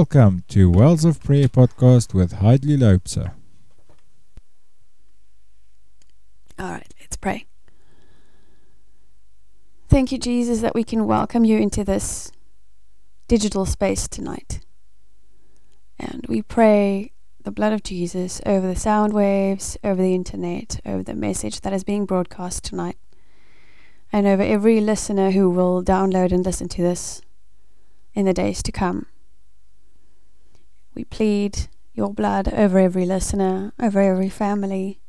Welcome to Wells of Prayer podcast with Heideli Loubser. All right, let's pray. Thank you, Jesus, that we can welcome you into this digital space tonight. And we pray the blood of Jesus over the sound waves, over the internet, over the message that is being broadcast tonight, and over every listener who will download and listen to this in the days to come. We plead your blood over every listener, over every family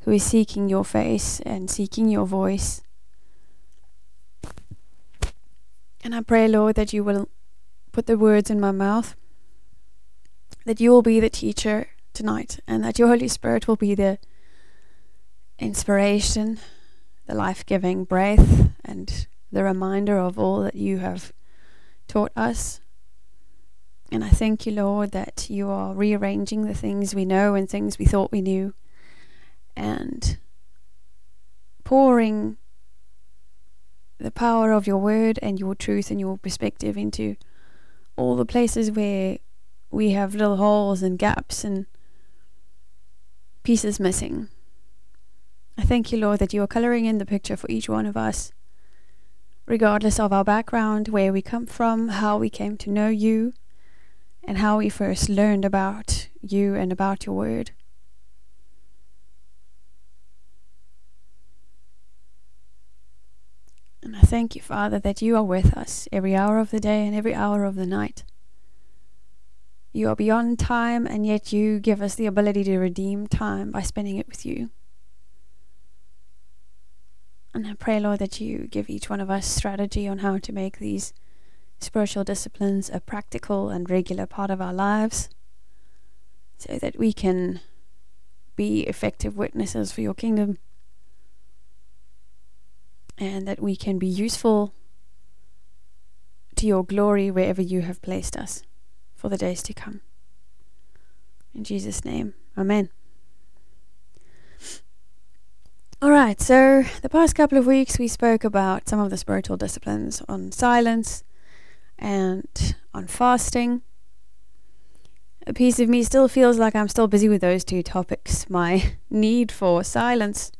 who is seeking your face and seeking your voice. And I pray, Lord, that you will put the words in my mouth, that you will be the teacher tonight, and that your Holy Spirit will be the inspiration, the life giving breath, and the reminder of all that you have taught us. And I thank you, Lord, that you are rearranging the things we know and things we thought we knew and pouring the power of your word and your truth and your perspective into all the places where we have little holes and gaps and pieces missing. I thank you, Lord, that you are coloring in the picture for each one of us, regardless of our background, where we come from, how we came to know you and how we first learned about you and about your word. And I thank you, Father, that you are with us every hour of the day and every hour of the night. You are beyond time, and yet you give us the ability to redeem time by spending it with you. And I pray, Lord, that you give each one of us strategy on how to make these spiritual disciplines a practical and regular part of our lives so that we can be effective witnesses for your kingdom and that we can be useful to your glory wherever you have placed us for the days to come. In Jesus' name, Amen. All right, so the past couple of weeks we spoke about some of the spiritual disciplines on silence, and on fasting. A piece of me still feels like I'm still busy with those two topics my need for silence,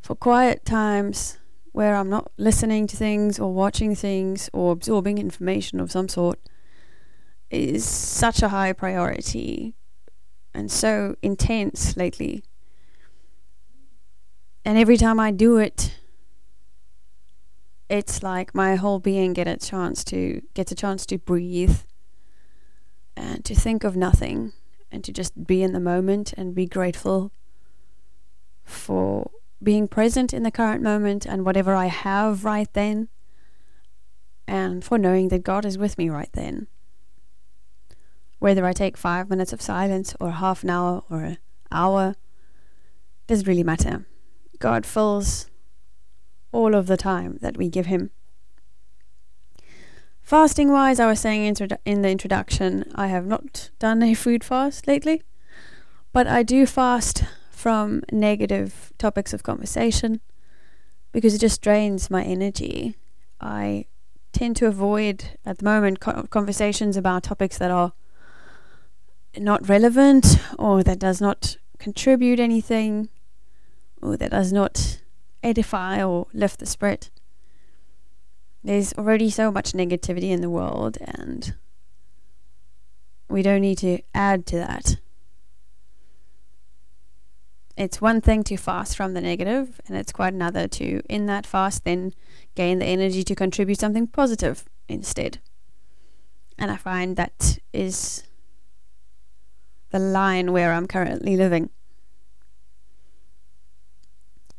for quiet times where I'm not listening to things or watching things or absorbing information of some sort is such a high priority and so intense lately. And every time I do it, it's like my whole being get a chance to gets a chance to breathe and to think of nothing and to just be in the moment and be grateful for being present in the current moment and whatever I have right then and for knowing that God is with me right then. Whether I take five minutes of silence or half an hour or an hour doesn't really matter. God fills all of the time that we give Him. Fasting wise, I was saying in the introduction, I have not done a food fast lately, but I do fast from negative topics of conversation because it just drains my energy. I tend to avoid at the moment conversations about topics that are not relevant or that does not contribute anything or that does not edify or lift the spirit. There's already so much negativity in the world, and we don't need to add to that. It's one thing to fast from the negative, and it's quite another to, in that fast, then gain the energy to contribute something positive instead. And I find that is the line where I'm currently living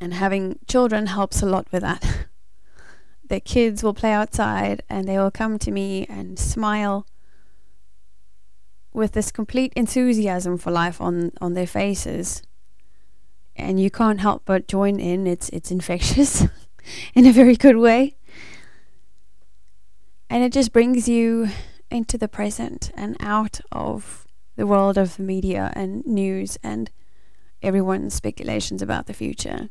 and having children helps a lot with that. the kids will play outside and they will come to me and smile with this complete enthusiasm for life on, on their faces. And you can't help but join in. It's it's infectious in a very good way. And it just brings you into the present and out of the world of the media and news and everyone's speculations about the future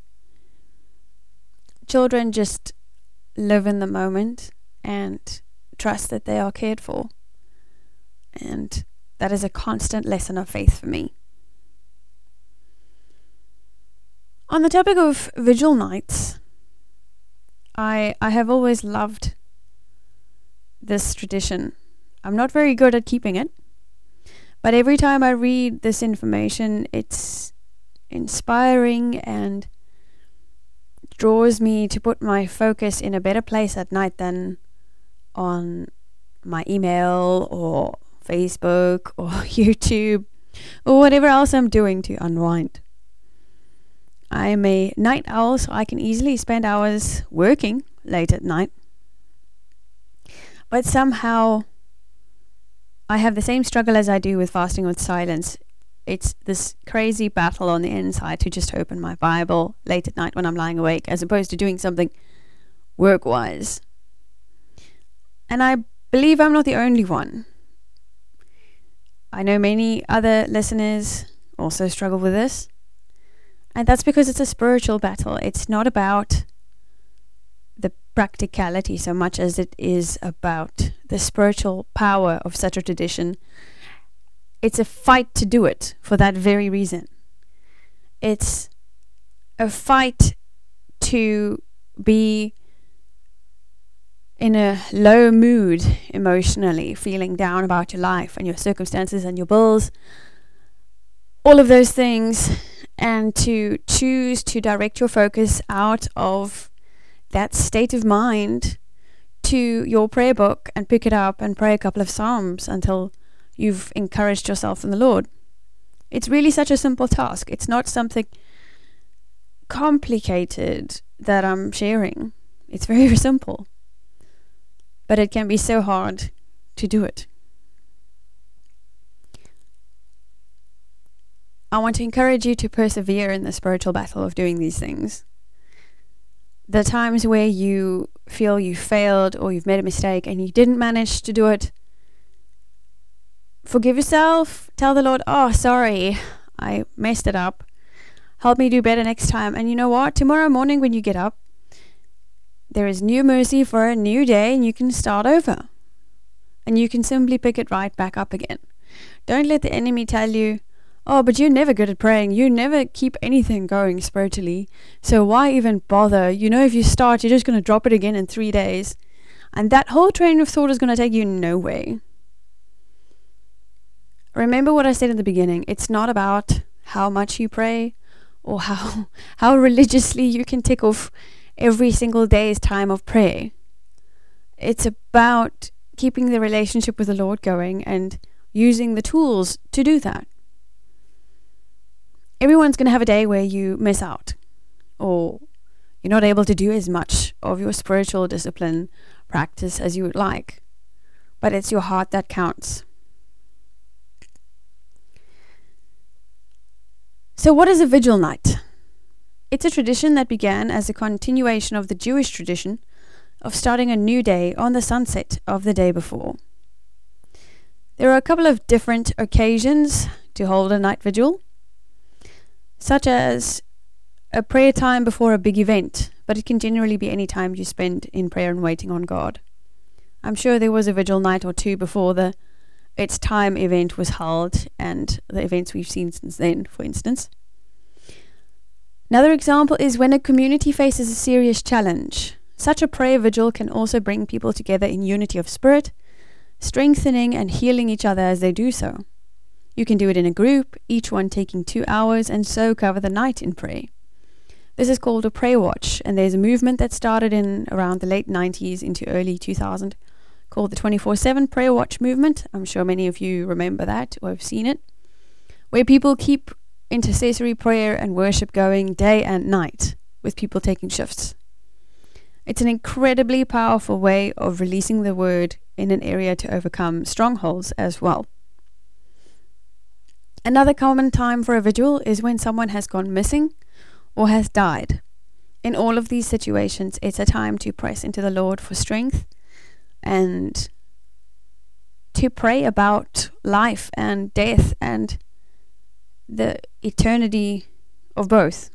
children just live in the moment and trust that they are cared for. And that is a constant lesson of faith for me. On the topic of vigil nights, I I have always loved this tradition. I'm not very good at keeping it, but every time I read this information, it's inspiring and draws me to put my focus in a better place at night than on my email or Facebook or YouTube or whatever else I'm doing to unwind. I am a night owl, so I can easily spend hours working late at night. But somehow I have the same struggle as I do with fasting with silence. It's this crazy battle on the inside to just open my Bible late at night when I'm lying awake, as opposed to doing something work wise. And I believe I'm not the only one. I know many other listeners also struggle with this. And that's because it's a spiritual battle. It's not about the practicality so much as it is about the spiritual power of such a tradition. It's a fight to do it for that very reason. It's a fight to be in a low mood emotionally, feeling down about your life and your circumstances and your bills, all of those things and to choose to direct your focus out of that state of mind to your prayer book and pick it up and pray a couple of Psalms until you've encouraged yourself in the Lord. It's really such a simple task. It's not something complicated that I'm sharing. It's very simple. But it can be so hard to do it. I want to encourage you to persevere in the spiritual battle of doing these things. The times where you feel you failed or you've made a mistake and you didn't manage to do it, forgive yourself. Tell the Lord, oh, sorry, I messed it up. Help me do better next time. And you know what? Tomorrow morning when you get up, there is new mercy for a new day and you can start over. And you can simply pick it right back up again. Don't let the enemy tell you, Oh, but you're never good at praying. You never keep anything going spiritually. So why even bother? You know, if you start, you're just going to drop it again in three days. And that whole train of thought is going to take you nowhere. Remember what I said in the beginning. It's not about how much you pray or how how religiously you can tick off every single day's time of prayer. It's about keeping the relationship with the Lord going and using the tools to do that everyone's going to have a day where you miss out or you're not able to do as much of your spiritual discipline practice as you would like. But it's your heart that counts. So, what is a vigil night? It's a tradition that began as a continuation of the Jewish tradition of starting a new day on the sunset of the day before. There are a couple of different occasions to hold a night vigil such as a prayer time before a big event, but it can generally be any time you spend in prayer and waiting on God. I'm sure there was a vigil night or two before the It's Time event was held and the events we've seen since then, for instance. Another example is when a community faces a serious challenge. Such a prayer vigil can also bring people together in unity of spirit, strengthening and healing each other as they do so. You can do it in a group, each one taking two hours, and so cover the night in prayer. This is called a prayer watch, and there's a movement that started in around the late 90s into early 2000 called the 24 7 prayer watch movement. I'm sure many of you remember that or have seen it, where people keep intercessory prayer and worship going day and night with people taking shifts. It's an incredibly powerful way of releasing the word in an area to overcome strongholds as well. Another common time for a vigil is when someone has gone missing or has died. In all of these situations, it's a time to press into the Lord for strength and to pray about life and death and the eternity of both.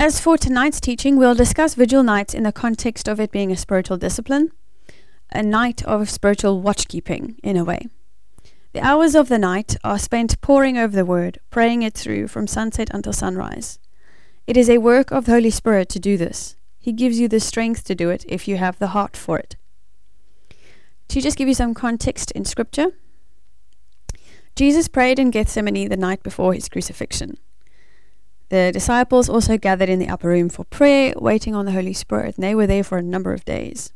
As for tonight's teaching, we'll discuss vigil nights in the context of it being a spiritual discipline a night of spiritual watchkeeping, in a way. The hours of the night are spent poring over the Word, praying it through from sunset until sunrise. It is a work of the Holy Spirit to do this. He gives you the strength to do it if you have the heart for it. To just give you some context in Scripture, Jesus prayed in Gethsemane the night before his crucifixion. The disciples also gathered in the upper room for prayer, waiting on the Holy Spirit, and they were there for a number of days.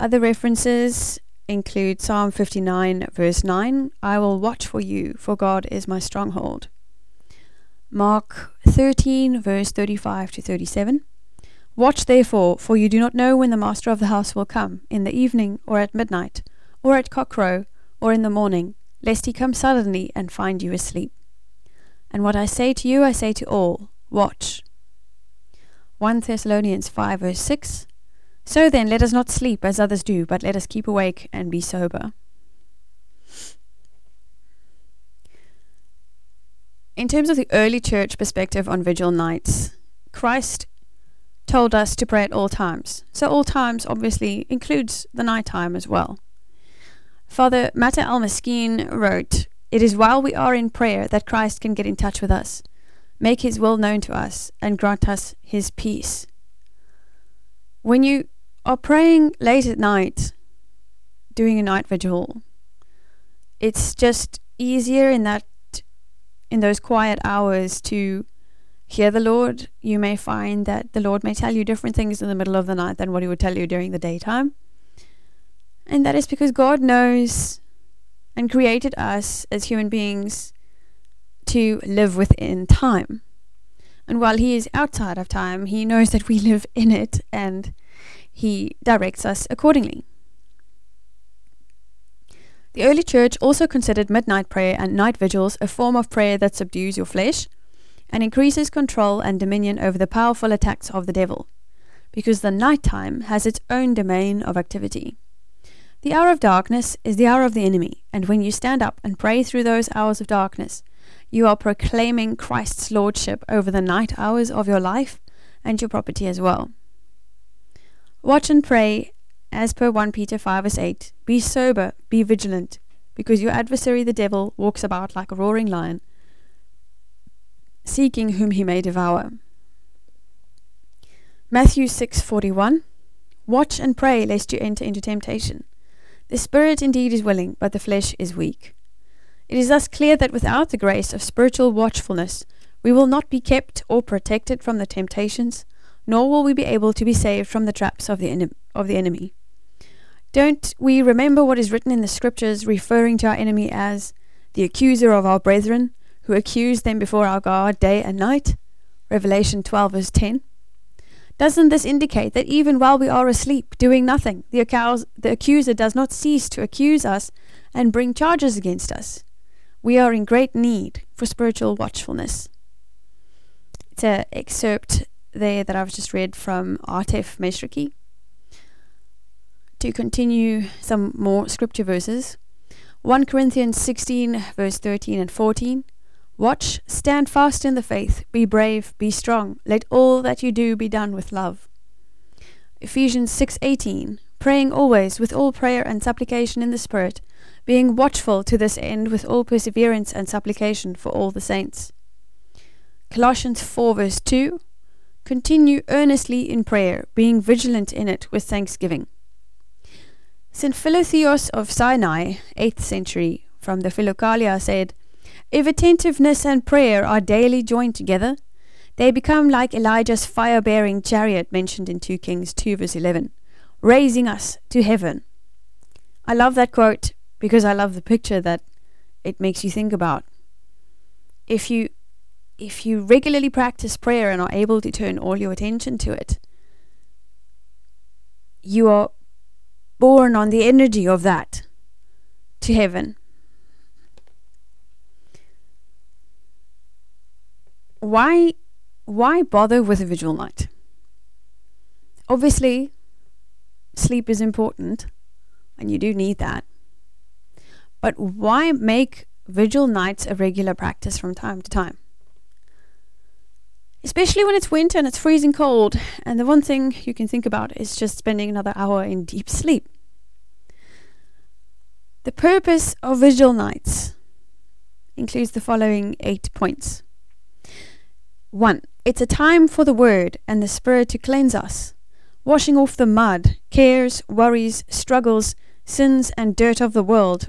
Other references include Psalm 59, verse 9 I will watch for you, for God is my stronghold. Mark 13, verse 35 to 37. Watch therefore, for you do not know when the master of the house will come, in the evening, or at midnight, or at cockcrow, or in the morning, lest he come suddenly and find you asleep. And what I say to you, I say to all watch. 1 Thessalonians 5, verse 6 So then, let us not sleep as others do, but let us keep awake and be sober. In terms of the early church perspective on vigil nights, Christ told us to pray at all times. So, all times obviously includes the night time as well. Father Mata Al-Maskeen wrote, It is while we are in prayer that Christ can get in touch with us, make his will known to us, and grant us his peace. When you are praying late at night, doing a night vigil, it's just easier in that in those quiet hours to hear the Lord. You may find that the Lord may tell you different things in the middle of the night than what he would tell you during the daytime. And that is because God knows and created us as human beings to live within time. And while He is outside of time, He knows that we live in it and He directs us accordingly. The early church also considered midnight prayer and night vigils a form of prayer that subdues your flesh and increases control and dominion over the powerful attacks of the devil, because the night time has its own domain of activity. The hour of darkness is the hour of the enemy, and when you stand up and pray through those hours of darkness, you are proclaiming Christ's lordship over the night hours of your life and your property as well. Watch and pray, as per 1 Peter 5 verse 8. Be sober, be vigilant, because your adversary the devil walks about like a roaring lion, seeking whom he may devour. Matthew 6:41 Watch and pray lest you enter into temptation. The spirit indeed is willing, but the flesh is weak. It is thus clear that without the grace of spiritual watchfulness, we will not be kept or protected from the temptations, nor will we be able to be saved from the traps of the, en- of the enemy. Don't we remember what is written in the scriptures referring to our enemy as the accuser of our brethren, who accused them before our God day and night? Revelation 12, verse 10. Doesn't this indicate that even while we are asleep, doing nothing, the, accus- the accuser does not cease to accuse us and bring charges against us? We are in great need for spiritual watchfulness. It's an excerpt there that I've just read from Artef Meshriki. To continue some more scripture verses, 1 Corinthians 16, verse 13 and 14. Watch, stand fast in the faith, be brave, be strong. Let all that you do be done with love. Ephesians 6:18 Praying always with all prayer and supplication in the spirit, being watchful to this end with all perseverance and supplication for all the saints. Colossians 4 verse 2 Continue earnestly in prayer, being vigilant in it with thanksgiving. St. Philotheos of Sinai, 8th century, from the Philokalia said, if attentiveness and prayer are daily joined together, they become like Elijah's fire bearing chariot mentioned in 2 Kings 2, verse 11, raising us to heaven. I love that quote because I love the picture that it makes you think about. If you if you regularly practice prayer and are able to turn all your attention to it, you are born on the energy of that to heaven. Why why bother with a vigil night? Obviously, sleep is important, and you do need that. But why make vigil nights a regular practice from time to time? Especially when it's winter and it's freezing cold, and the one thing you can think about is just spending another hour in deep sleep. The purpose of vigil nights includes the following eight points. 1. It's a time for the Word and the Spirit to cleanse us, washing off the mud, cares, worries, struggles, sins, and dirt of the world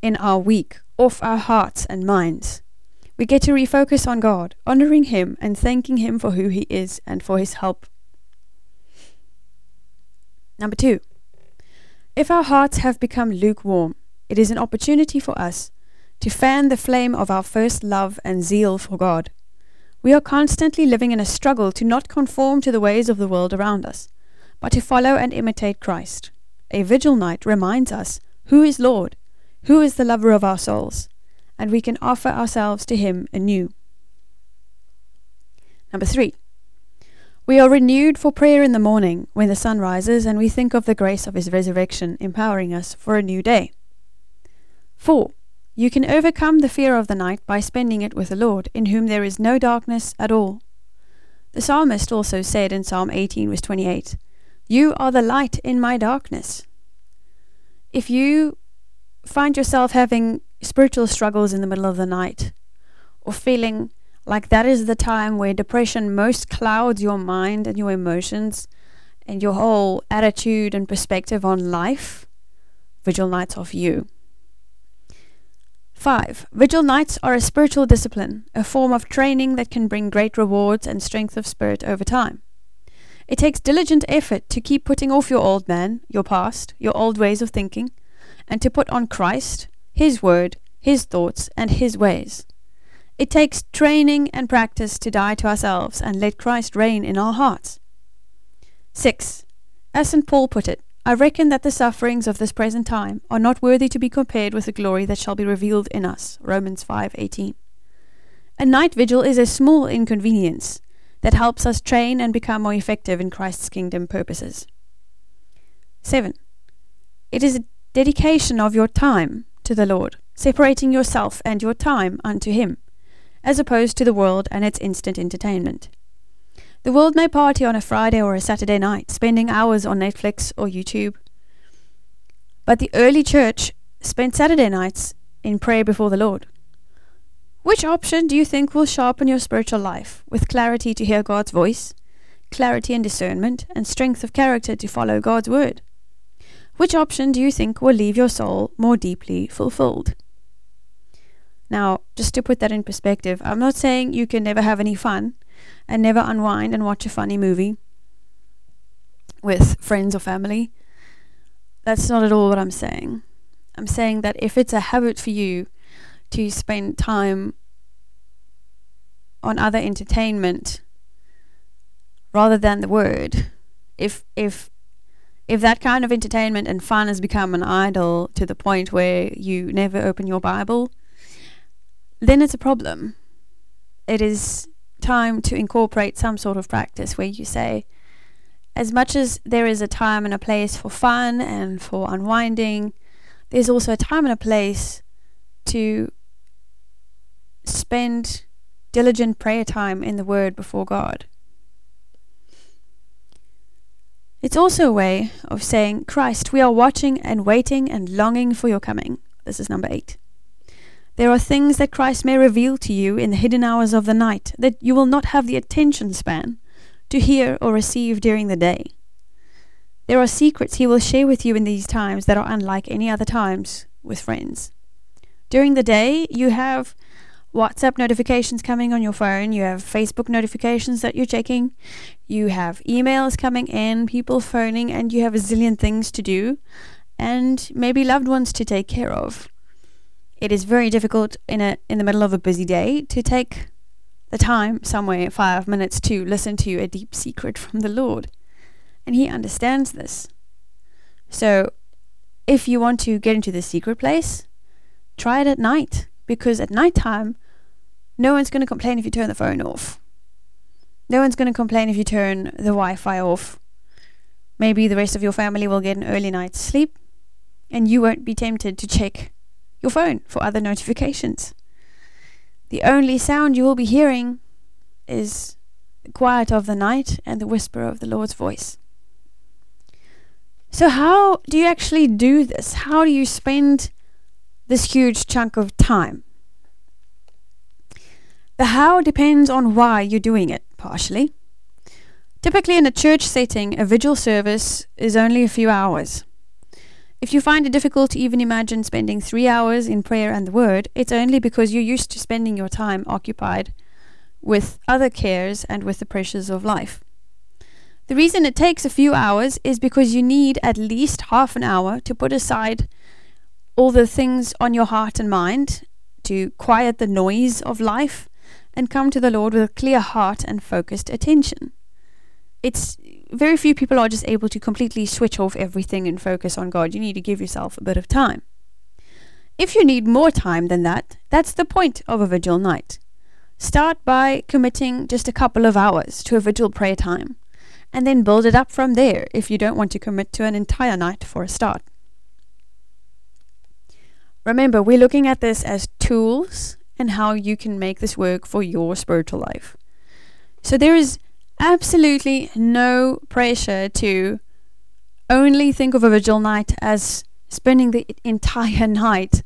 in our week off our hearts and minds. We get to refocus on God, honoring Him and thanking Him for who He is and for His help. Number two, if our hearts have become lukewarm, it is an opportunity for us to fan the flame of our first love and zeal for God. We are constantly living in a struggle to not conform to the ways of the world around us, but to follow and imitate Christ. A vigil night reminds us who is Lord, who is the lover of our souls, and we can offer ourselves to Him anew. Number three, we are renewed for prayer in the morning when the sun rises and we think of the grace of his resurrection empowering us for a new day. 4. You can overcome the fear of the night by spending it with the Lord, in whom there is no darkness at all. The psalmist also said in Psalm 18, verse 28, You are the light in my darkness. If you find yourself having spiritual struggles in the middle of the night, or feeling like that is the time where depression most clouds your mind and your emotions and your whole attitude and perspective on life. Vigil nights for you. 5. Vigil nights are a spiritual discipline, a form of training that can bring great rewards and strength of spirit over time. It takes diligent effort to keep putting off your old man, your past, your old ways of thinking, and to put on Christ, His Word, His thoughts, and His ways. It takes training and practice to die to ourselves and let Christ reign in our hearts. 6. As St. Paul put it, I reckon that the sufferings of this present time are not worthy to be compared with the glory that shall be revealed in us. Romans 5:18. A night vigil is a small inconvenience that helps us train and become more effective in Christ's kingdom purposes. 7. It is a dedication of your time to the Lord, separating yourself and your time unto him as opposed to the world and its instant entertainment. The world may party on a Friday or a Saturday night, spending hours on Netflix or YouTube. But the early church spent Saturday nights in prayer before the Lord. Which option do you think will sharpen your spiritual life with clarity to hear God's voice, clarity and discernment, and strength of character to follow God's word? Which option do you think will leave your soul more deeply fulfilled? Now, just to put that in perspective, I'm not saying you can never have any fun and never unwind and watch a funny movie with friends or family. That's not at all what I'm saying. I'm saying that if it's a habit for you to spend time on other entertainment rather than the word, if if if that kind of entertainment and fun has become an idol to the point where you never open your Bible, then it's a problem. It is time to incorporate some sort of practice where you say, as much as there is a time and a place for fun and for unwinding, there's also a time and a place to spend diligent prayer time in the Word before God. It's also a way of saying, Christ, we are watching and waiting and longing for your coming. This is number eight. There are things that Christ may reveal to you in the hidden hours of the night that you will not have the attention span to hear or receive during the day. There are secrets He will share with you in these times that are unlike any other times with friends. During the day, you have WhatsApp notifications coming on your phone, you have Facebook notifications that you're checking, you have emails coming in, people phoning, and you have a zillion things to do, and maybe loved ones to take care of it is very difficult in a in the middle of a busy day to take the time somewhere five minutes to listen to a deep secret from the Lord. And he understands this. So if you want to get into the secret place, try it at night. Because at night time, no one's going to complain if you turn the phone off. No one's going to complain if you turn the Wi Fi off. Maybe the rest of your family will get an early night's sleep, and you won't be tempted to check your phone for other notifications. The only sound you will be hearing is the quiet of the night and the whisper of the Lord's voice. So, how do you actually do this? How do you spend this huge chunk of time. The how depends on why you're doing it, partially. Typically, in a church setting, a vigil service is only a few hours. If you find it difficult to even imagine spending three hours in prayer and the Word, it's only because you're used to spending your time occupied with other cares and with the pressures of life. The reason it takes a few hours is because you need at least half an hour to put aside all the things on your heart and mind, to quiet the noise of life, and come to the Lord with a clear heart and focused attention. It's very few people are just able to completely switch off everything and focus on God. You need to give yourself a bit of time. If you need more time than that, that's the point of a vigil night. Start by committing just a couple of hours to a vigil prayer time, and then build it up from there if you don't want to commit to an entire night for a start. Remember, we're looking at this as tools and how you can make this work for your spiritual life. So there is absolutely no pressure to only think of a vigil night as spending the entire night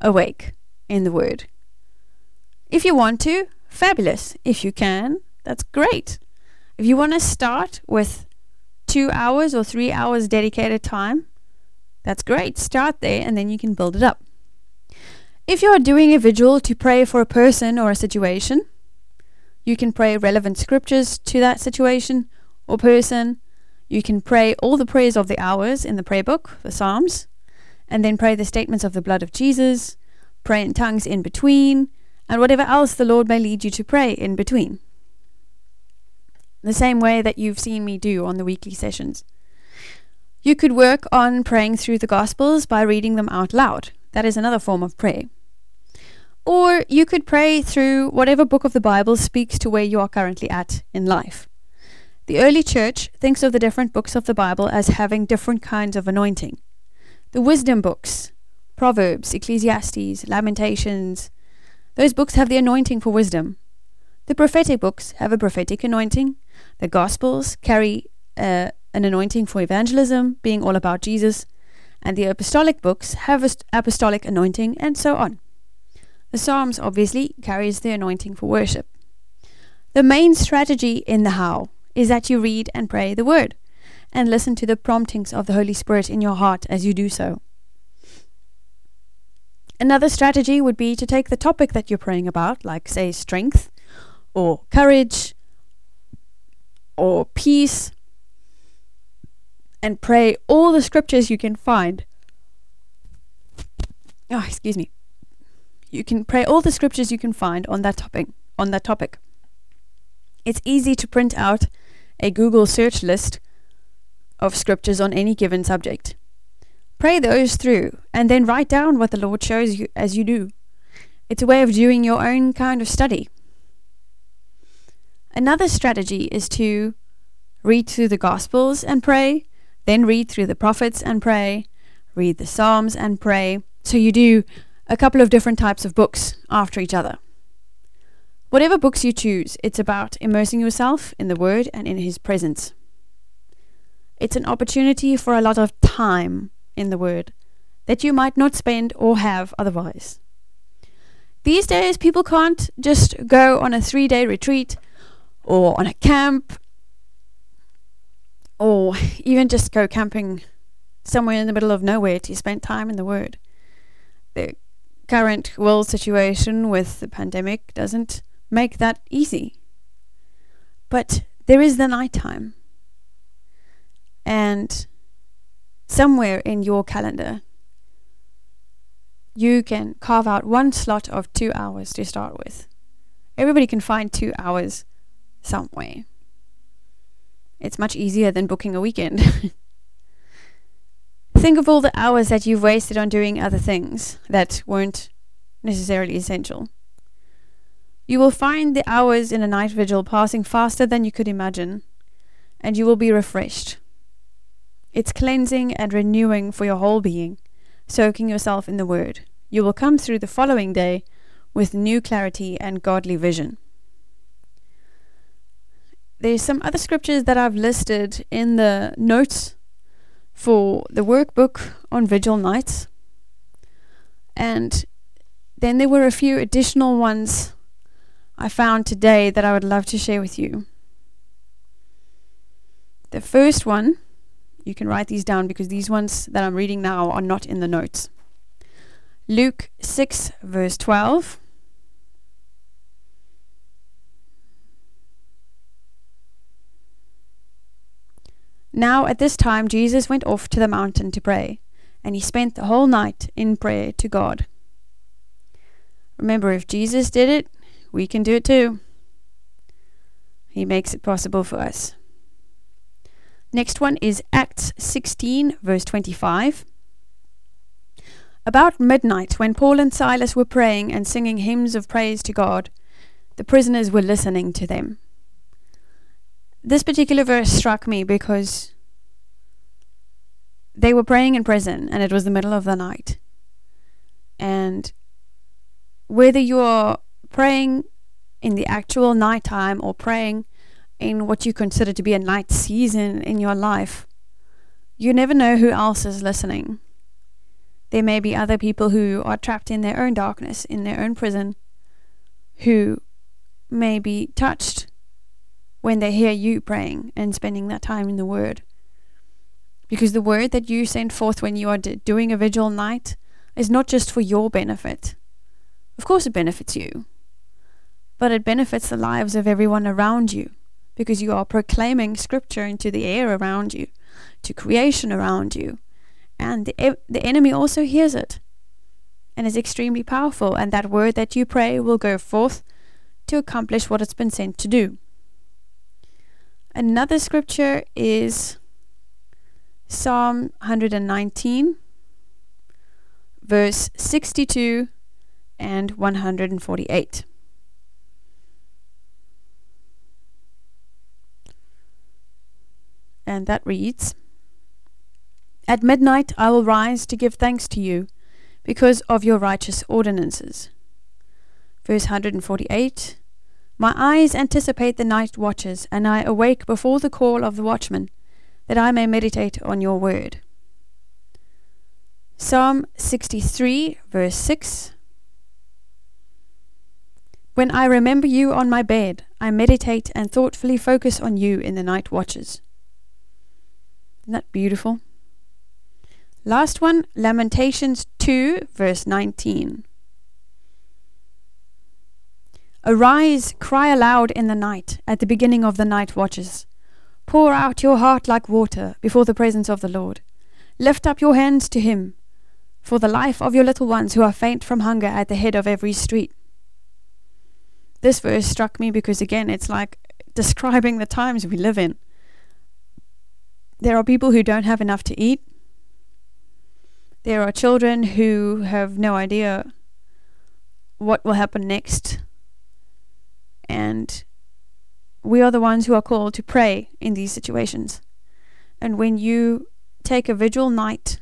awake in the Word. If you want to, fabulous. If you can, that's great. If you want to start with two hours or three hours dedicated time, that's great. Start there and then you can build it up. If you are doing a vigil to pray for a person or a situation, you can pray relevant scriptures to that situation or person. You can pray all the prayers of the hours in the prayer book, the Psalms, and then pray the statements of the blood of Jesus, pray in tongues in between, and whatever else the Lord may lead you to pray in between. The same way that you've seen me do on the weekly sessions. You could work on praying through the Gospels by reading them out loud. That is another form of prayer. Or you could pray through whatever book of the Bible speaks to where you are currently at in life. The early church thinks of the different books of the Bible as having different kinds of anointing. The wisdom books, Proverbs, Ecclesiastes, Lamentations, those books have the anointing for wisdom. The prophetic books have a prophetic anointing. The Gospels carry uh, an anointing for evangelism, being all about Jesus. And the apostolic books have an apostolic anointing, and so on. The Psalms obviously carries the anointing for worship. The main strategy in the how is that you read and pray the word and listen to the promptings of the Holy Spirit in your heart as you do so. Another strategy would be to take the topic that you're praying about, like, say, strength or courage or peace, and pray all the scriptures you can find. Oh, excuse me you can pray all the scriptures you can find on that topic on that topic. It's easy to print out a Google search list of scriptures on any given subject. Pray those through and then write down what the Lord shows you as you do. It's a way of doing your own kind of study. Another strategy is to read through the Gospels and pray, then read through the prophets and pray, read the Psalms and pray. So you do a couple of different types of books after each other. Whatever books you choose, it's about immersing yourself in the Word and in His presence. It's an opportunity for a lot of time in the Word that you might not spend or have otherwise. These days, people can't just go on a three day retreat or on a camp or even just go camping somewhere in the middle of nowhere to spend time in the Word. Current world situation with the pandemic doesn't make that easy. But there is the nighttime. And somewhere in your calendar, you can carve out one slot of two hours to start with. Everybody can find two hours somewhere. It's much easier than booking a weekend. Think of all the hours that you've wasted on doing other things that weren't necessarily essential. You will find the hours in a night vigil passing faster than you could imagine, and you will be refreshed. It's cleansing and renewing for your whole being, soaking yourself in the Word. You will come through the following day with new clarity and godly vision. There's some other scriptures that I've listed in the notes for the workbook on vigil nights. And then there were a few additional ones I found today that I would love to share with you. The first one, you can write these down because these ones that I'm reading now are not in the notes. Luke 6, verse 12. Now at this time Jesus went off to the mountain to pray, and he spent the whole night in prayer to God. Remember, if Jesus did it, we can do it too. He makes it possible for us. Next one is Acts 16, verse 25. About midnight, when Paul and Silas were praying and singing hymns of praise to God, the prisoners were listening to them. This particular verse struck me because they were praying in prison and it was the middle of the night. And whether you're praying in the actual night time or praying in what you consider to be a night season in your life, you never know who else is listening. There may be other people who are trapped in their own darkness, in their own prison, who may be touched when they hear you praying and spending that time in the Word. Because the Word that you send forth when you are d- doing a vigil night is not just for your benefit. Of course, it benefits you, but it benefits the lives of everyone around you because you are proclaiming Scripture into the air around you, to creation around you. And the, the enemy also hears it and is extremely powerful. And that word that you pray will go forth to accomplish what it's been sent to do. Another scripture is Psalm 119, verse 62 and 148. And that reads At midnight I will rise to give thanks to you because of your righteous ordinances. Verse 148 my eyes anticipate the night watches, and I awake before the call of the watchman, that I may meditate on your word. Psalm 63, verse 6. When I remember you on my bed, I meditate and thoughtfully focus on you in the night watches. Isn't that beautiful? Last one, Lamentations 2, verse 19. Arise, cry aloud in the night, at the beginning of the night watches. Pour out your heart like water before the presence of the Lord. Lift up your hands to him, for the life of your little ones who are faint from hunger at the head of every street. This verse struck me because, again, it's like describing the times we live in. There are people who don't have enough to eat. There are children who have no idea what will happen next and we are the ones who are called to pray in these situations. And when you take a vigil night,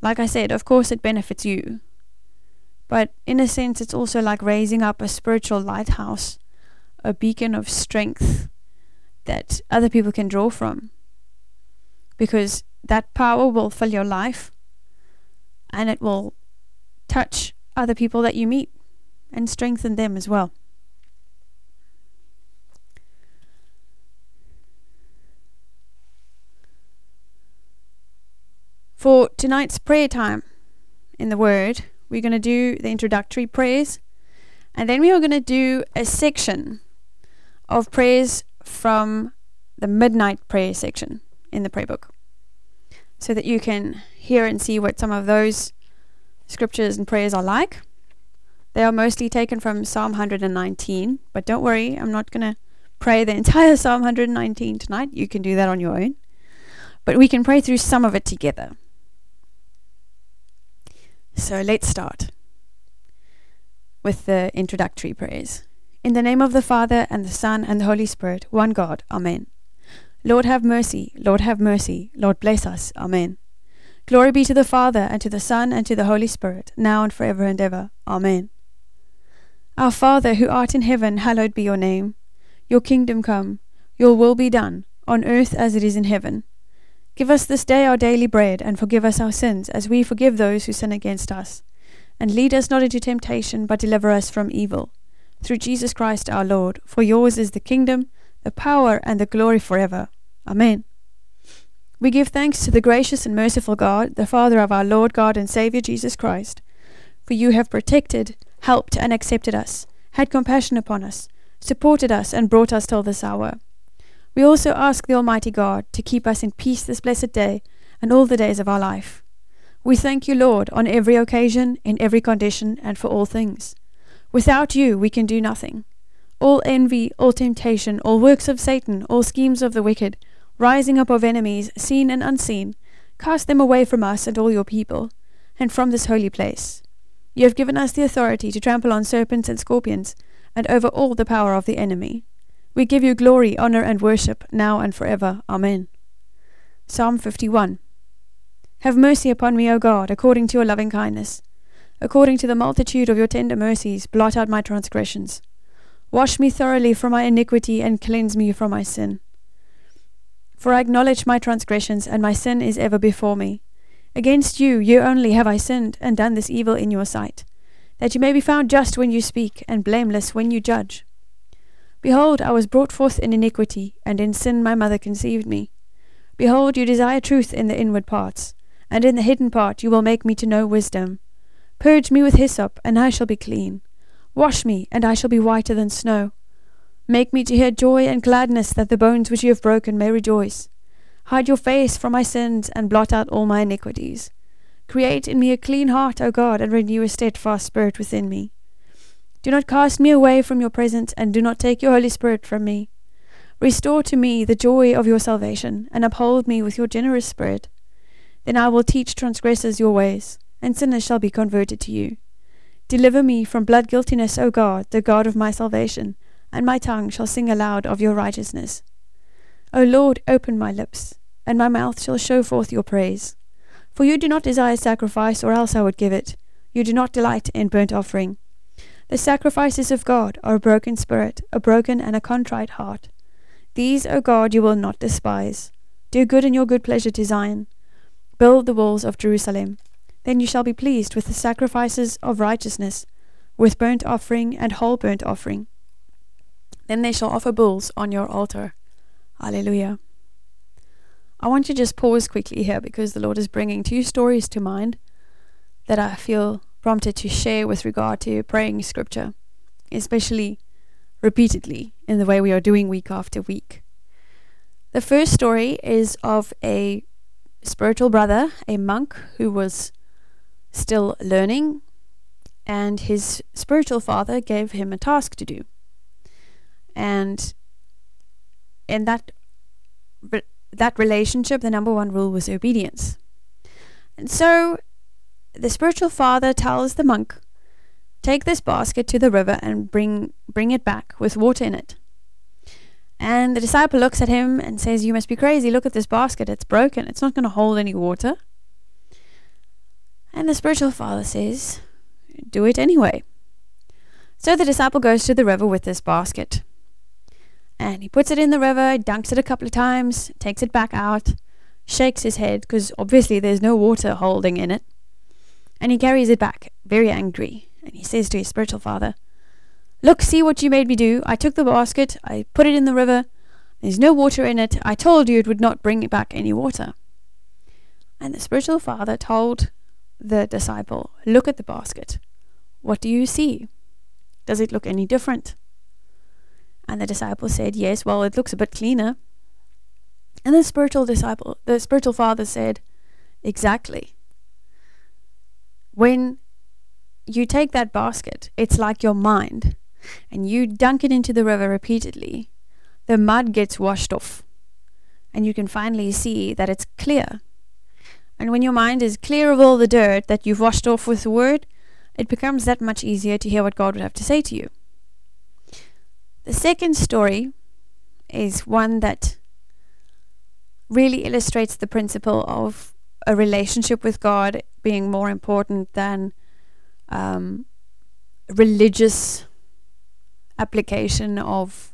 like I said, of course it benefits you. But in a sense, it's also like raising up a spiritual lighthouse, a beacon of strength that other people can draw from. Because that power will fill your life and it will touch other people that you meet and strengthen them as well. For tonight's prayer time in the Word, we're going to do the introductory prayers, and then we are going to do a section of prayers from the midnight prayer section in the prayer book so that you can hear and see what some of those scriptures and prayers are like. They are mostly taken from Psalm 119, but don't worry, I'm not going to pray the entire Psalm 119 tonight. You can do that on your own. But we can pray through some of it together. So let's start with the introductory prayers. In the name of the Father, and the Son, and the Holy Spirit, one God. Amen. Lord have mercy, Lord have mercy, Lord bless us. Amen. Glory be to the Father, and to the Son, and to the Holy Spirit, now and forever and ever. Amen. Our Father, who art in heaven, hallowed be your name. Your kingdom come, your will be done, on earth as it is in heaven. Give us this day our daily bread, and forgive us our sins, as we forgive those who sin against us. And lead us not into temptation, but deliver us from evil. Through Jesus Christ our Lord. For yours is the kingdom, the power, and the glory forever. Amen. We give thanks to the gracious and merciful God, the Father of our Lord God and Saviour Jesus Christ. For you have protected, helped, and accepted us, had compassion upon us, supported us, and brought us till this hour. We also ask the Almighty God to keep us in peace this blessed day and all the days of our life. We thank you, Lord, on every occasion, in every condition, and for all things. Without you, we can do nothing. All envy, all temptation, all works of Satan, all schemes of the wicked, rising up of enemies, seen and unseen, cast them away from us and all your people, and from this holy place. You have given us the authority to trample on serpents and scorpions, and over all the power of the enemy. We give you glory, honor, and worship, now and forever. Amen. Psalm 51 Have mercy upon me, O God, according to your loving kindness. According to the multitude of your tender mercies, blot out my transgressions. Wash me thoroughly from my iniquity and cleanse me from my sin. For I acknowledge my transgressions, and my sin is ever before me. Against you, you only, have I sinned, and done this evil in your sight, that you may be found just when you speak, and blameless when you judge. Behold, I was brought forth in iniquity, and in sin my mother conceived me. Behold, you desire truth in the inward parts, and in the hidden part you will make me to know wisdom. Purge me with hyssop, and I shall be clean. Wash me, and I shall be whiter than snow. Make me to hear joy and gladness, that the bones which you have broken may rejoice. Hide your face from my sins, and blot out all my iniquities. Create in me a clean heart, O God, and renew a steadfast spirit within me. Do not cast me away from your presence, and do not take your Holy Spirit from me. Restore to me the joy of your salvation, and uphold me with your generous spirit. Then I will teach transgressors your ways, and sinners shall be converted to you. Deliver me from blood guiltiness, O God, the God of my salvation, and my tongue shall sing aloud of your righteousness. O Lord, open my lips, and my mouth shall show forth your praise. For you do not desire sacrifice, or else I would give it. You do not delight in burnt offering. The sacrifices of God are a broken spirit, a broken and a contrite heart. These, O God, you will not despise. Do good in your good pleasure to Zion. Build the walls of Jerusalem. Then you shall be pleased with the sacrifices of righteousness, with burnt offering and whole burnt offering. Then they shall offer bulls on your altar. Alleluia. I want to just pause quickly here because the Lord is bringing two stories to mind that I feel prompted to share with regard to praying scripture, especially repeatedly in the way we are doing week after week. The first story is of a spiritual brother, a monk who was still learning, and his spiritual father gave him a task to do. And in that that relationship, the number one rule was obedience. And so the spiritual father tells the monk Take this basket to the river and bring bring it back with water in it. And the disciple looks at him and says, You must be crazy. Look at this basket. It's broken. It's not going to hold any water. And the spiritual father says, Do it anyway. So the disciple goes to the river with this basket. And he puts it in the river, dunks it a couple of times, takes it back out, shakes his head because obviously there's no water holding in it. And he carries it back, very angry and he says to his spiritual father, Look, see what you made me do. I took the basket, I put it in the river. There's no water in it. I told you it would not bring back any water. And the spiritual father told the disciple, Look at the basket. What do you see? Does it look any different? And the disciple said, Yes, well, it looks a bit cleaner. And the spiritual disciple, the spiritual father said, Exactly. When you take that basket, it's like your mind, and you dunk it into the river repeatedly, the mud gets washed off, and you can finally see that it's clear. And when your mind is clear of all the dirt that you've washed off with the word, it becomes that much easier to hear what God would have to say to you. The second story is one that really illustrates the principle of a relationship with God being more important than um, religious application of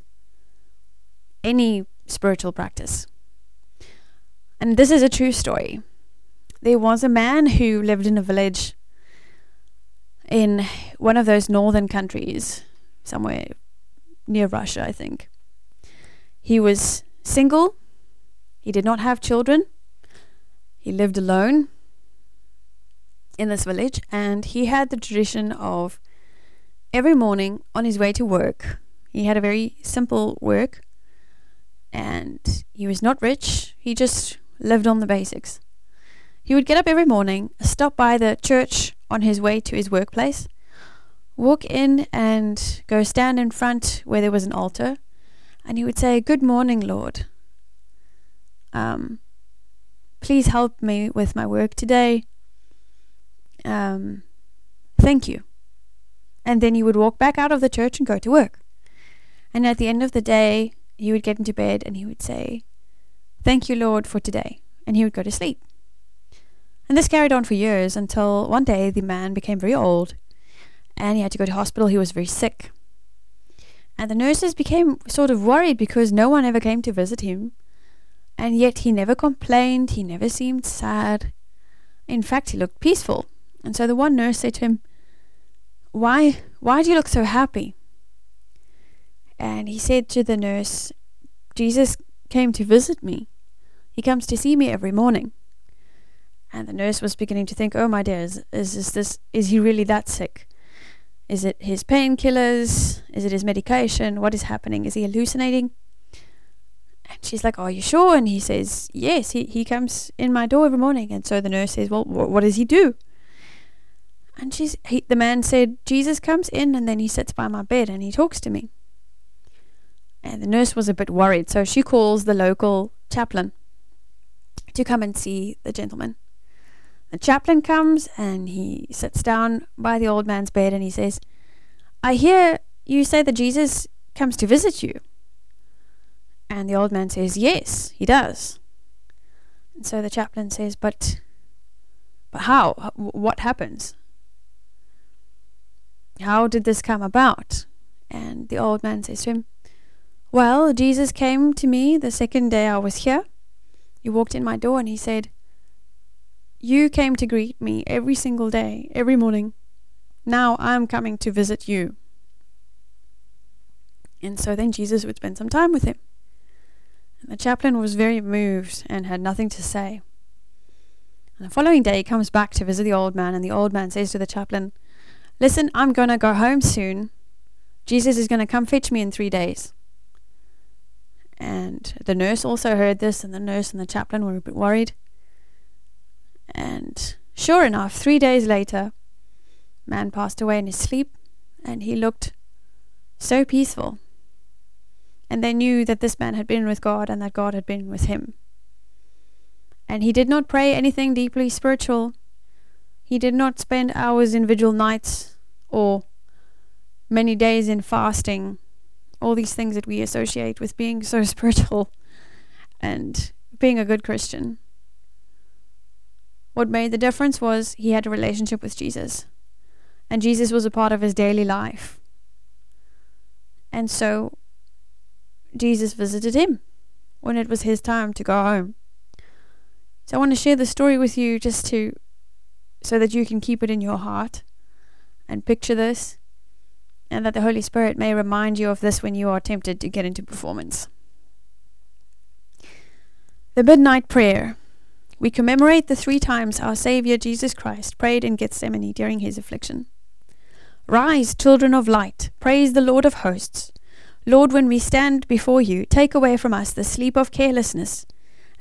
any spiritual practice. And this is a true story. There was a man who lived in a village in one of those northern countries, somewhere near Russia, I think. He was single, he did not have children, he lived alone in this village, and he had the tradition of every morning on his way to work. He had a very simple work, and he was not rich, he just lived on the basics. He would get up every morning, stop by the church on his way to his workplace, walk in and go stand in front where there was an altar, and he would say, Good morning, Lord. Um, please help me with my work today. Um, thank you. And then he would walk back out of the church and go to work. And at the end of the day, he would get into bed and he would say, Thank you, Lord, for today. And he would go to sleep. And this carried on for years until one day the man became very old and he had to go to hospital. He was very sick. And the nurses became sort of worried because no one ever came to visit him. And yet he never complained, he never seemed sad. In fact, he looked peaceful. And so the one nurse said to him, Why why do you look so happy? And he said to the nurse, Jesus came to visit me. He comes to see me every morning. And the nurse was beginning to think, Oh my dear, is, is this is he really that sick? Is it his painkillers? Is it his medication? What is happening? Is he hallucinating? And she's like, Are you sure? And he says, Yes, he, he comes in my door every morning. And so the nurse says, Well, wh- what does he do? And she's, he, the man said, Jesus comes in and then he sits by my bed and he talks to me. And the nurse was a bit worried, so she calls the local chaplain to come and see the gentleman. The chaplain comes and he sits down by the old man's bed and he says, I hear you say that Jesus comes to visit you. And the old man says, Yes, he does. And so the chaplain says, But but how? What happens? How did this come about? And the old man says to him, Well, Jesus came to me the second day I was here. He walked in my door and he said, You came to greet me every single day, every morning. Now I'm coming to visit you. And so then Jesus would spend some time with him. And the chaplain was very moved and had nothing to say. And the following day he comes back to visit the old man, and the old man says to the chaplain, Listen, I'm going to go home soon. Jesus is going to come fetch me in three days. And the nurse also heard this, and the nurse and the chaplain were a bit worried. And sure enough, three days later, man passed away in his sleep, and he looked so peaceful. And they knew that this man had been with God and that God had been with him. And he did not pray anything deeply spiritual. He did not spend hours in vigil nights or many days in fasting. All these things that we associate with being so spiritual and being a good Christian. What made the difference was he had a relationship with Jesus. And Jesus was a part of his daily life. And so Jesus visited him when it was his time to go home. So I want to share the story with you just to so that you can keep it in your heart and picture this and that the Holy Spirit may remind you of this when you are tempted to get into performance. The midnight prayer. We commemorate the three times our Savior Jesus Christ prayed in Gethsemane during his affliction. Rise, children of light, praise the Lord of hosts. Lord, when we stand before you, take away from us the sleep of carelessness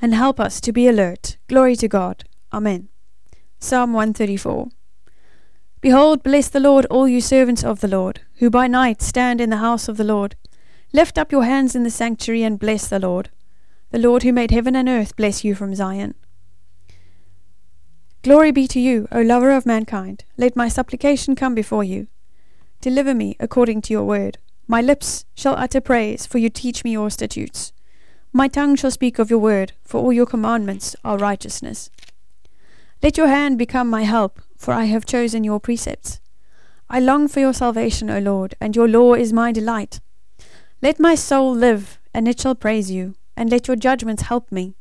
and help us to be alert. Glory to God. Amen. Psalm 134. Behold, bless the Lord, all you servants of the Lord, who by night stand in the house of the Lord. Lift up your hands in the sanctuary and bless the Lord. The Lord who made heaven and earth bless you from Zion. Glory be to you, O lover of mankind. Let my supplication come before you. Deliver me according to your word. My lips shall utter praise, for you teach me your statutes. My tongue shall speak of your word, for all your commandments are righteousness. Let your hand become my help, for I have chosen your precepts. I long for your salvation, O Lord, and your law is my delight. Let my soul live, and it shall praise you, and let your judgments help me.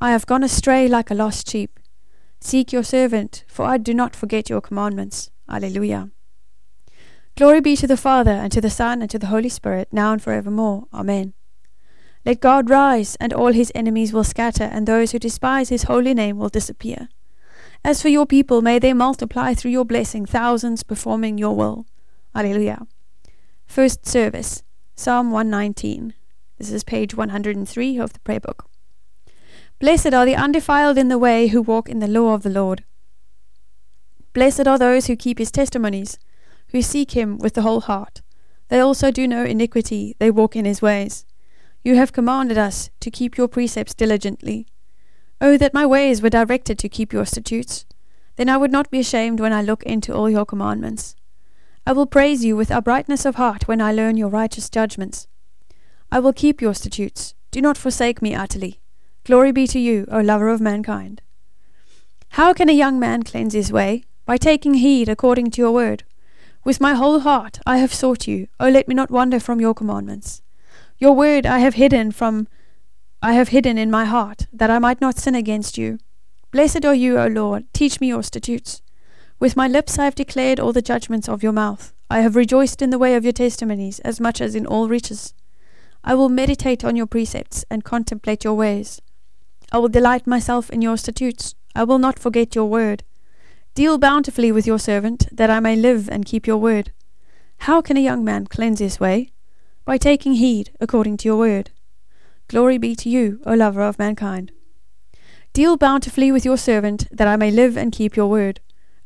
I have gone astray like a lost sheep. Seek your servant, for I do not forget your commandments. Alleluia. Glory be to the Father, and to the Son, and to the Holy Spirit, now and forevermore. Amen. Let God rise, and all his enemies will scatter, and those who despise his holy name will disappear. As for your people, may they multiply through your blessing, thousands performing your will. Alleluia. First service, Psalm 119. This is page 103 of the prayer book. Blessed are the undefiled in the way who walk in the law of the Lord. Blessed are those who keep his testimonies, who seek him with the whole heart. They also do no iniquity, they walk in his ways. You have commanded us to keep your precepts diligently. Oh, that my ways were directed to keep your statutes. Then I would not be ashamed when I look into all your commandments. I will praise you with uprightness of heart when I learn your righteous judgments. I will keep your statutes. Do not forsake me utterly. Glory be to you, O lover of mankind. How can a young man cleanse his way? By taking heed according to your word. With my whole heart I have sought you. O let me not wander from your commandments. Your word I have hidden from I have hidden in my heart, that I might not sin against you. Blessed are you, O Lord, teach me your statutes. With my lips I have declared all the judgments of your mouth. I have rejoiced in the way of your testimonies as much as in all riches. I will meditate on your precepts and contemplate your ways. I will delight myself in your statutes. I will not forget your word. Deal bountifully with your servant, that I may live and keep your word. How can a young man cleanse his way? By taking heed according to your word. Glory be to you, O lover of mankind. Deal bountifully with your servant, that I may live and keep your word.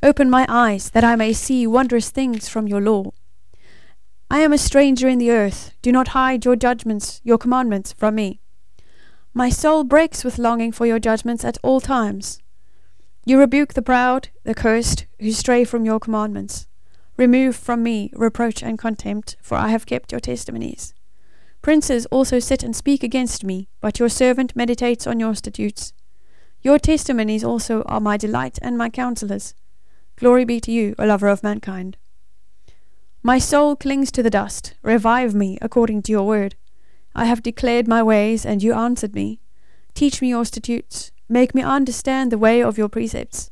Open my eyes, that I may see wondrous things from your law. I am a stranger in the earth. Do not hide your judgments, your commandments, from me. My soul breaks with longing for your judgments at all times. You rebuke the proud, the cursed, who stray from your commandments. Remove from me reproach and contempt, for I have kept your testimonies. Princes also sit and speak against me, but your servant meditates on your statutes. Your testimonies also are my delight and my counselors. Glory be to you, O lover of mankind. My soul clings to the dust. Revive me according to your word. I have declared my ways, and you answered me. Teach me your statutes. Make me understand the way of your precepts.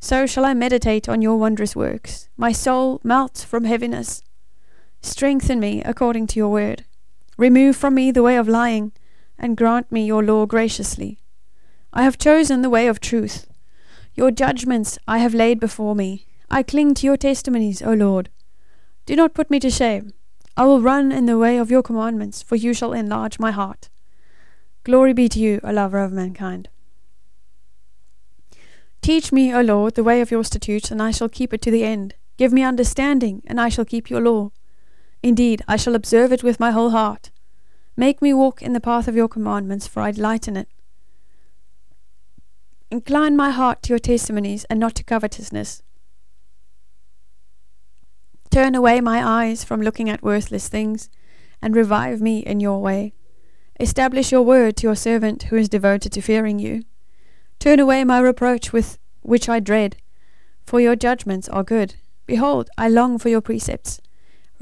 So shall I meditate on your wondrous works. My soul melts from heaviness. Strengthen me according to your word. Remove from me the way of lying, and grant me your law graciously. I have chosen the way of truth. Your judgments I have laid before me. I cling to your testimonies, O Lord. Do not put me to shame. I will run in the way of your commandments, for you shall enlarge my heart. Glory be to you, O lover of mankind. Teach me, O Lord, the way of your statutes, and I shall keep it to the end. Give me understanding, and I shall keep your law. Indeed, I shall observe it with my whole heart. Make me walk in the path of your commandments, for I delight in it. Incline my heart to your testimonies, and not to covetousness. Turn away my eyes from looking at worthless things, and revive me in your way. Establish your word to your servant who is devoted to fearing you. Turn away my reproach with which I dread, for your judgments are good. Behold, I long for your precepts.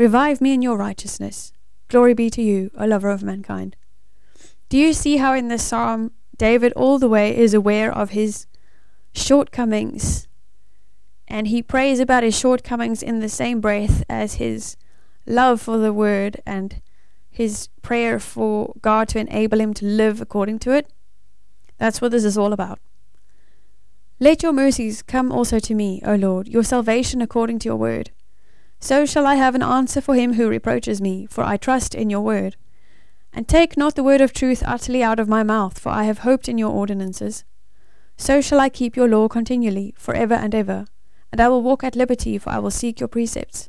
Revive me in your righteousness. Glory be to you, O lover of mankind. Do you see how in this psalm David all the way is aware of his shortcomings and he prays about his shortcomings in the same breath as his love for the word and his prayer for God to enable him to live according to it. That's what this is all about. Let your mercies come also to me, O Lord, your salvation according to your word. So shall I have an answer for him who reproaches me, for I trust in your word. And take not the word of truth utterly out of my mouth, for I have hoped in your ordinances. So shall I keep your law continually, for ever and ever and I will walk at liberty, for I will seek your precepts.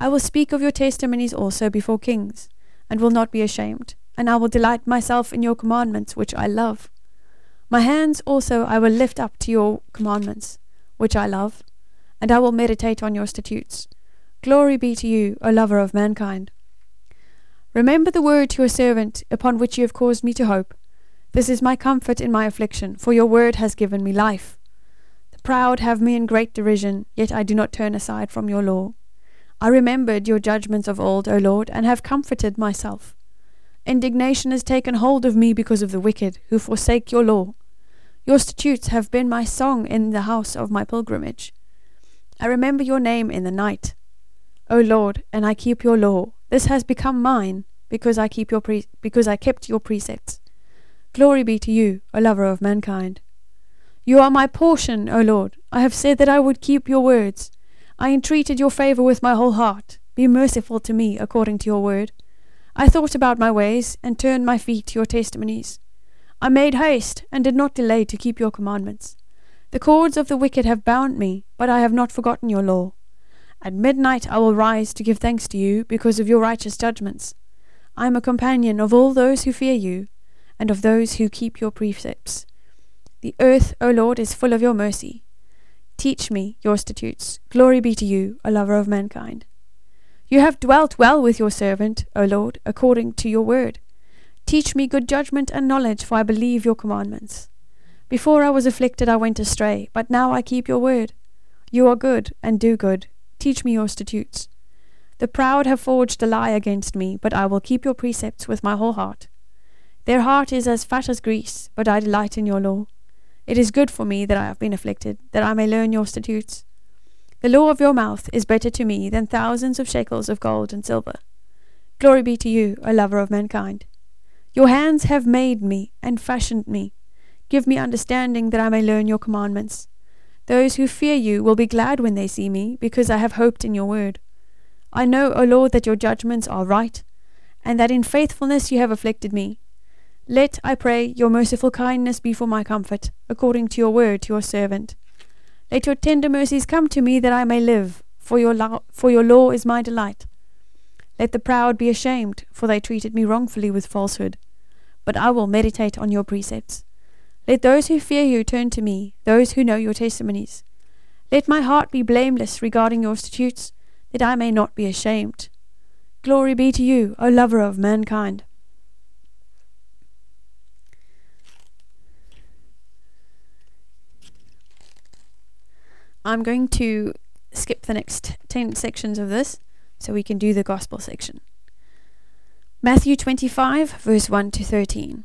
I will speak of your testimonies also before kings, and will not be ashamed, and I will delight myself in your commandments, which I love. My hands also I will lift up to your commandments, which I love, and I will meditate on your statutes. Glory be to you, O lover of mankind. Remember the word to your servant, upon which you have caused me to hope. This is my comfort in my affliction, for your word has given me life The proud have me in great derision, yet I do not turn aside from your law. I remembered your judgments of old, O Lord, and have comforted myself. Indignation has taken hold of me because of the wicked, who forsake your law. Your statutes have been my song in the house of my pilgrimage. I remember your name in the night. O Lord, and I keep your law. This has become mine because I keep your pre- because I kept your precepts. Glory be to you, O lover of mankind. You are my portion, O Lord. I have said that I would keep your words. I entreated your favor with my whole heart. Be merciful to me according to your word. I thought about my ways and turned my feet to your testimonies. I made haste and did not delay to keep your commandments. The cords of the wicked have bound me, but I have not forgotten your law. At midnight I will rise to give thanks to you because of your righteous judgments. I am a companion of all those who fear you, and of those who keep your precepts. The earth, O Lord, is full of your mercy. Teach me your statutes. Glory be to you, a lover of mankind. You have dwelt well with your servant, O Lord, according to your word. Teach me good judgment and knowledge, for I believe your commandments. Before I was afflicted, I went astray, but now I keep your word. You are good and do good. Teach me your statutes. The proud have forged a lie against me, but I will keep your precepts with my whole heart. Their heart is as fat as grease, but I delight in your law. It is good for me that I have been afflicted, that I may learn your statutes. The law of your mouth is better to me than thousands of shekels of gold and silver. Glory be to you, O lover of mankind. Your hands have made me and fashioned me. Give me understanding that I may learn your commandments. Those who fear you will be glad when they see me, because I have hoped in your word. I know, O Lord, that your judgments are right, and that in faithfulness you have afflicted me. Let, I pray, your merciful kindness be for my comfort, according to your word to your servant. Let your tender mercies come to me that I may live, for your, law, for your law is my delight. Let the proud be ashamed, for they treated me wrongfully with falsehood. But I will meditate on your precepts. Let those who fear you turn to me, those who know your testimonies. Let my heart be blameless regarding your statutes, that I may not be ashamed. Glory be to you, O lover of mankind. I'm going to skip the next 10 sections of this so we can do the gospel section. Matthew 25, verse 1 to 13.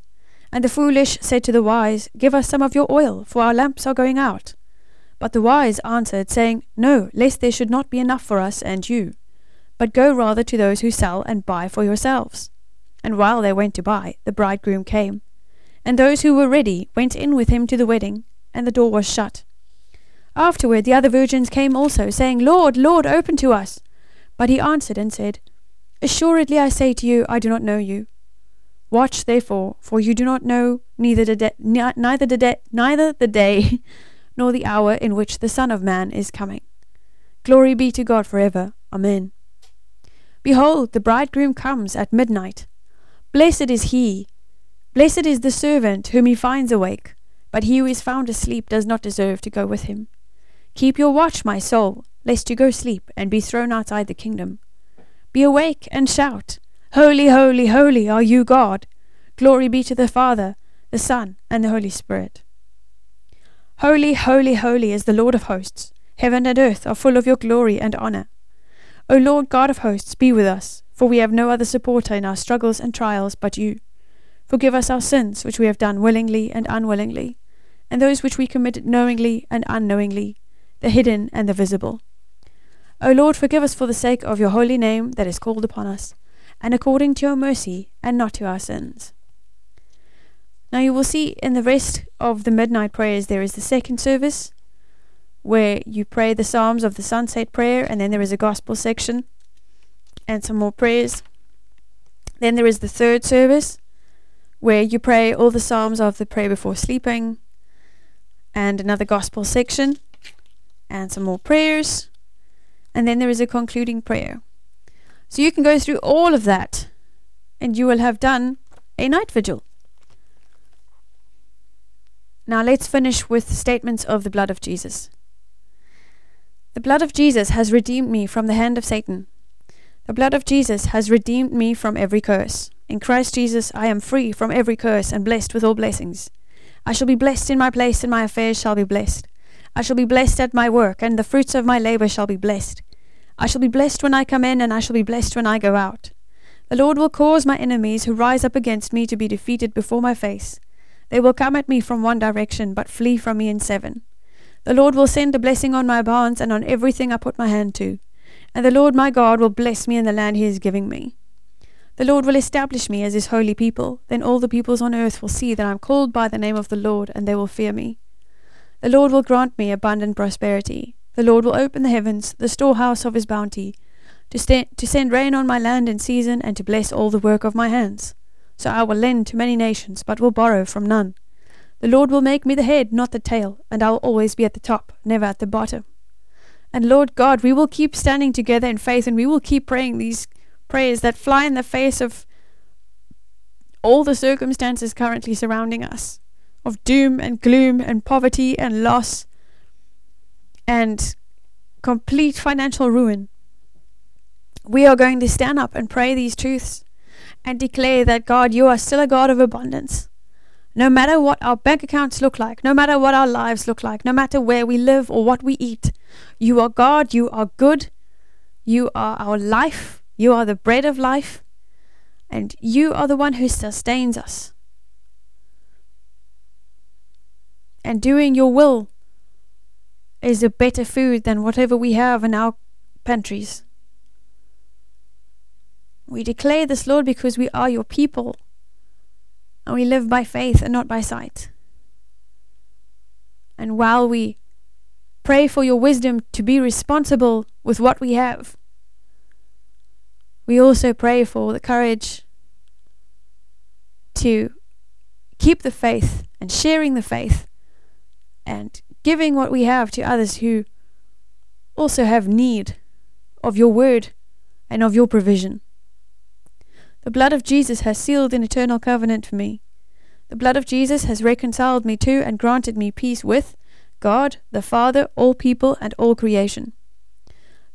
And the foolish said to the wise, Give us some of your oil, for our lamps are going out. But the wise answered, saying, No, lest there should not be enough for us and you. But go rather to those who sell and buy for yourselves. And while they went to buy, the bridegroom came. And those who were ready went in with him to the wedding, and the door was shut. Afterward the other virgins came also, saying, Lord, Lord, open to us. But he answered and said, Assuredly I say to you, I do not know you. Watch therefore, for you do not know neither the de- neither the de- neither the day nor the hour in which the Son of Man is coming. Glory be to God forever. Amen. Behold, the bridegroom comes at midnight. Blessed is he, blessed is the servant whom he finds awake, but he who is found asleep does not deserve to go with him. Keep your watch, my soul, lest you go sleep and be thrown outside the kingdom. Be awake and shout, Holy, holy, holy are you, God. Glory be to the Father, the Son, and the Holy Spirit. Holy, holy, holy is the Lord of hosts. Heaven and earth are full of your glory and honour. O Lord God of hosts, be with us, for we have no other supporter in our struggles and trials but you. Forgive us our sins, which we have done willingly and unwillingly, and those which we committed knowingly and unknowingly, the hidden and the visible. O Lord, forgive us for the sake of your holy name that is called upon us, and according to your mercy, and not to our sins. Now you will see in the rest of the midnight prayers there is the second service, where you pray the Psalms of the sunset prayer, and then there is a gospel section and some more prayers. Then there is the third service, where you pray all the Psalms of the prayer before sleeping, and another gospel section, and some more prayers. And then there is a concluding prayer. So you can go through all of that, and you will have done a night vigil. Now let's finish with statements of the blood of Jesus. The blood of Jesus has redeemed me from the hand of Satan. The blood of Jesus has redeemed me from every curse. In Christ Jesus I am free from every curse and blessed with all blessings. I shall be blessed in my place, and my affairs shall be blessed. I shall be blessed at my work, and the fruits of my labor shall be blessed. I shall be blessed when I come in, and I shall be blessed when I go out. The Lord will cause my enemies who rise up against me to be defeated before my face. They will come at me from one direction, but flee from me in seven. The Lord will send a blessing on my barns and on everything I put my hand to. And the Lord my God will bless me in the land he is giving me. The Lord will establish me as his holy people. Then all the peoples on earth will see that I am called by the name of the Lord, and they will fear me. The Lord will grant me abundant prosperity. The Lord will open the heavens, the storehouse of his bounty, to, st- to send rain on my land in season, and to bless all the work of my hands. So I will lend to many nations, but will borrow from none. The Lord will make me the head, not the tail, and I will always be at the top, never at the bottom. And Lord God, we will keep standing together in faith and we will keep praying these prayers that fly in the face of all the circumstances currently surrounding us of doom and gloom and poverty and loss and complete financial ruin. We are going to stand up and pray these truths and declare that God, you are still a God of abundance. No matter what our bank accounts look like, no matter what our lives look like, no matter where we live or what we eat, you are God, you are good, you are our life, you are the bread of life, and you are the one who sustains us. And doing your will is a better food than whatever we have in our pantries. We declare this, Lord, because we are your people and we live by faith and not by sight. And while we pray for your wisdom to be responsible with what we have, we also pray for the courage to keep the faith and sharing the faith and giving what we have to others who also have need of your word and of your provision. The blood of Jesus has sealed an eternal covenant for me. The blood of Jesus has reconciled me to and granted me peace with God, the Father, all people, and all creation.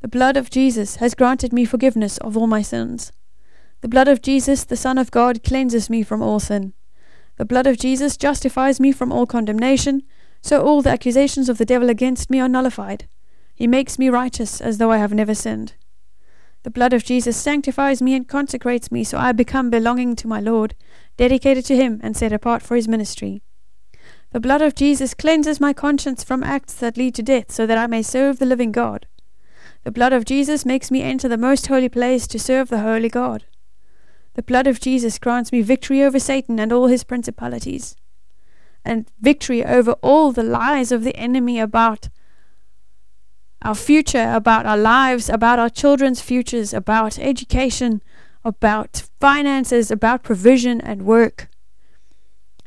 The blood of Jesus has granted me forgiveness of all my sins. The blood of Jesus, the Son of God, cleanses me from all sin. The blood of Jesus justifies me from all condemnation, so all the accusations of the devil against me are nullified. He makes me righteous as though I have never sinned. The blood of Jesus sanctifies me and consecrates me, so I become belonging to my Lord, dedicated to Him and set apart for His ministry. The blood of Jesus cleanses my conscience from acts that lead to death, so that I may serve the living God. The blood of Jesus makes me enter the most holy place to serve the holy God. The blood of Jesus grants me victory over Satan and all his principalities, and victory over all the lies of the enemy about our future, about our lives, about our children's futures, about education, about finances, about provision and work.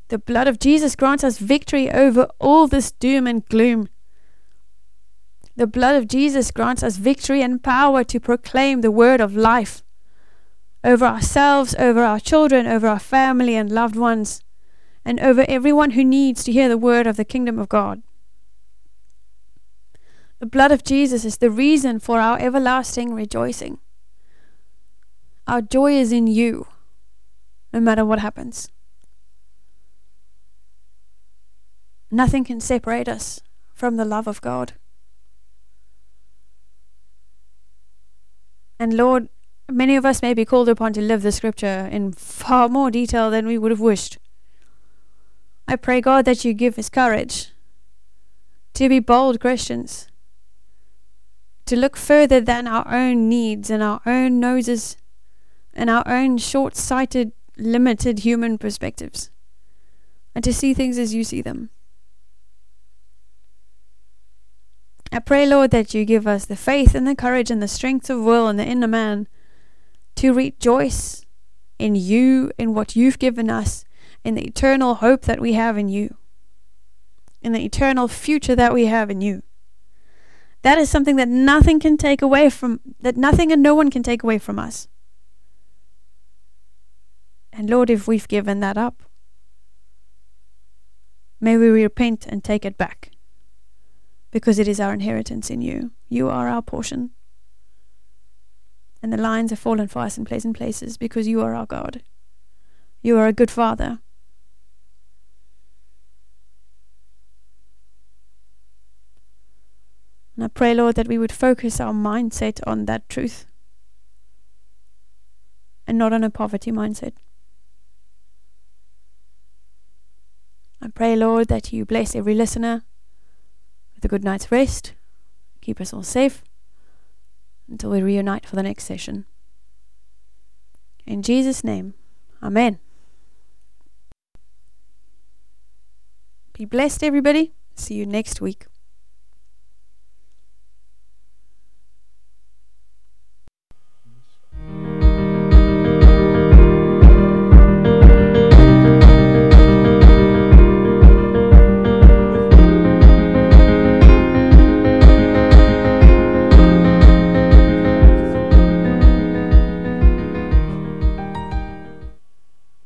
The blood of Jesus grants us victory over all this doom and gloom. The blood of Jesus grants us victory and power to proclaim the word of life over ourselves, over our children, over our family and loved ones, and over everyone who needs to hear the word of the kingdom of God. The blood of Jesus is the reason for our everlasting rejoicing. Our joy is in you, no matter what happens. Nothing can separate us from the love of God. And Lord, many of us may be called upon to live the scripture in far more detail than we would have wished. I pray, God, that you give us courage to be bold Christians to look further than our own needs and our own noses and our own short sighted, limited human perspectives, and to see things as you see them. I pray, Lord, that you give us the faith and the courage and the strength of will and the inner man to rejoice in you, in what you've given us, in the eternal hope that we have in you, in the eternal future that we have in you. That is something that nothing can take away from, that nothing and no one can take away from us. And Lord, if we've given that up, may we repent and take it back. Because it is our inheritance in you. You are our portion. and the lines have fallen for us in pleasant places because you are our God. You are a good Father. And I pray, Lord, that we would focus our mindset on that truth and not on a poverty mindset. I pray, Lord, that you bless every listener with a good night's rest. Keep us all safe until we reunite for the next session. In Jesus' name, Amen. Be blessed, everybody. See you next week.